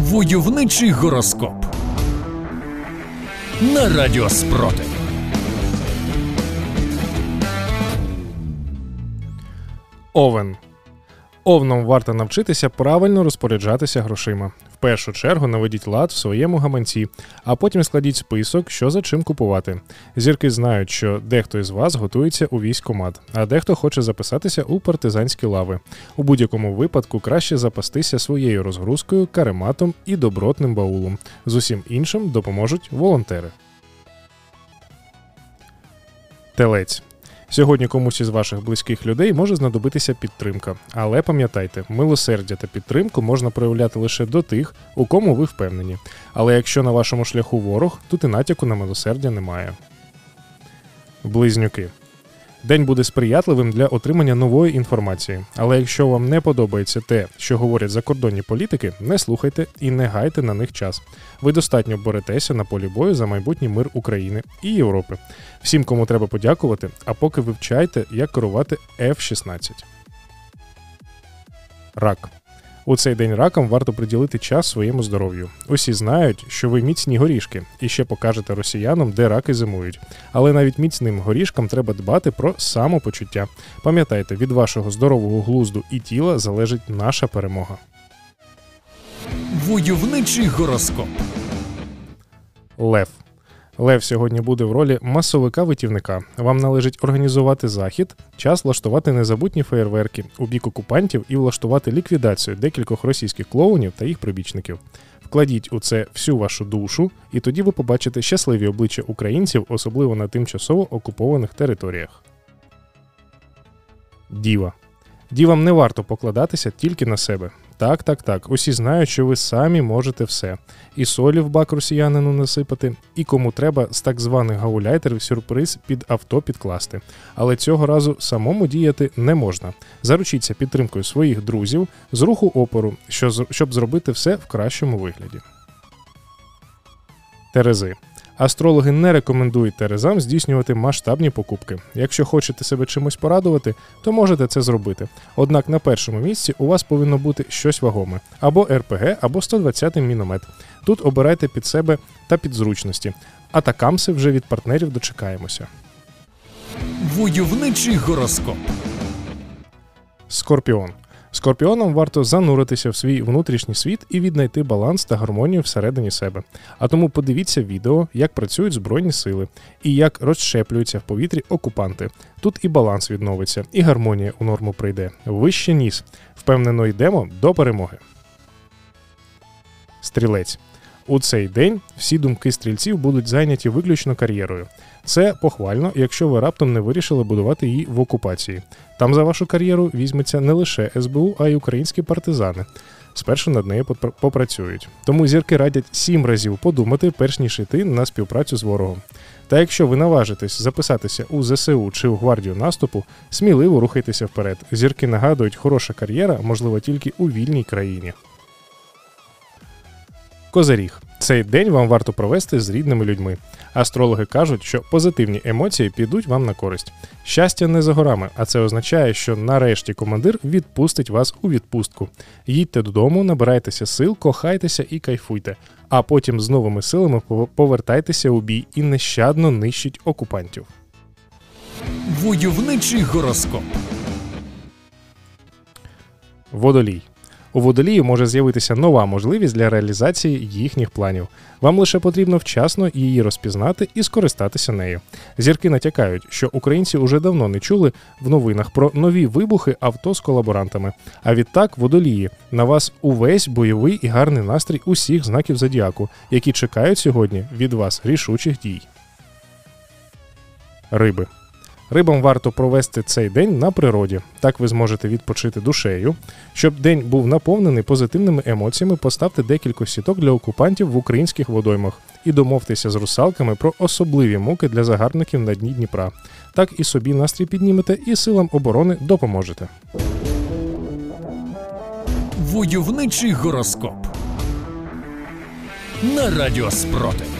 Войовничий гороскоп на Радіо Спротив. Овен. Овном варто навчитися правильно розпоряджатися грошима. В першу чергу наведіть лад в своєму гаманці, а потім складіть список, що за чим купувати. Зірки знають, що дехто із вас готується у військкомат, а дехто хоче записатися у партизанські лави. У будь-якому випадку краще запастися своєю розгрузкою, карематом і добротним баулом. З усім іншим допоможуть волонтери. Телець. Сьогодні комусь із ваших близьких людей може знадобитися підтримка. Але пам'ятайте, милосердя та підтримку можна проявляти лише до тих, у кому ви впевнені. Але якщо на вашому шляху ворог, тут і натяку на милосердя немає. Близнюки. День буде сприятливим для отримання нової інформації. Але якщо вам не подобається те, що говорять закордонні політики, не слухайте і не гайте на них час. Ви достатньо боретеся на полі бою за майбутній мир України і Європи. Всім, кому треба подякувати, а поки вивчайте, як керувати F-16. Рак. У цей день ракам варто приділити час своєму здоров'ю. Усі знають, що ви міцні горішки, і ще покажете росіянам, де раки зимують. Але навіть міцним горішкам треба дбати про самопочуття. Пам'ятайте, від вашого здорового глузду і тіла залежить наша перемога. Войовничий гороскоп. Лев. Лев сьогодні буде в ролі масовика-витівника. Вам належить організувати захід, час влаштувати незабутні феєрверки у бік окупантів і влаштувати ліквідацію декількох російських клоунів та їх прибічників. Вкладіть у це всю вашу душу, і тоді ви побачите щасливі обличчя українців, особливо на тимчасово окупованих територіях. Діва. Дівам не варто покладатися тільки на себе. Так, так, так. Усі знають, що ви самі можете все. І солі в бак росіянину насипати, і кому треба з так званих гауляйтерів сюрприз під авто підкласти. Але цього разу самому діяти не можна. Заручіться підтримкою своїх друзів з руху опору, щоб зробити все в кращому вигляді. Терези. Астрологи не рекомендують терезам здійснювати масштабні покупки. Якщо хочете себе чимось порадувати, то можете це зробити. Однак на першому місці у вас повинно бути щось вагоме або РПГ, або 120-й міномет. Тут обирайте під себе та під зручності. А такамси вже від партнерів дочекаємося. Войовничий гороскоп. Скорпіон. Скорпіонам варто зануритися в свій внутрішній світ і віднайти баланс та гармонію всередині себе. А тому подивіться відео, як працюють збройні сили і як розщеплюються в повітрі окупанти. Тут і баланс відновиться, і гармонія у норму прийде. Вище ніс. Впевнено, йдемо до перемоги. Стрілець. У цей день всі думки стрільців будуть зайняті виключно кар'єрою. Це похвально, якщо ви раптом не вирішили будувати її в окупації. Там за вашу кар'єру візьметься не лише СБУ, а й українські партизани. Спершу над нею попрацюють. Тому зірки радять сім разів подумати, перш ніж йти на співпрацю з ворогом. Та якщо ви наважитесь записатися у ЗСУ чи у гвардію наступу, сміливо рухайтеся вперед. Зірки нагадують, хороша кар'єра можлива тільки у вільній країні. Козиріг. Цей день вам варто провести з рідними людьми. Астрологи кажуть, що позитивні емоції підуть вам на користь. Щастя не за горами, а це означає, що нарешті командир відпустить вас у відпустку. Їдьте додому, набирайтеся сил, кохайтеся і кайфуйте. А потім з новими силами повертайтеся у бій і нещадно нищить окупантів. Войовничий гороскоп. Водолій. У водолію може з'явитися нова можливість для реалізації їхніх планів. Вам лише потрібно вчасно її розпізнати і скористатися нею. Зірки натякають, що українці уже давно не чули в новинах про нові вибухи авто з колаборантами. А відтак, водолії, на вас увесь бойовий і гарний настрій усіх знаків зодіаку, які чекають сьогодні від вас рішучих дій. Риби. Рибам варто провести цей день на природі. Так ви зможете відпочити душею. Щоб день був наповнений позитивними емоціями, поставте декілька сіток для окупантів в українських водоймах і домовтеся з русалками про особливі муки для загарбників на дні Дніпра. Так і собі настрій піднімете, і силам оборони допоможете. Войовничий гороскоп на радіо Спротив.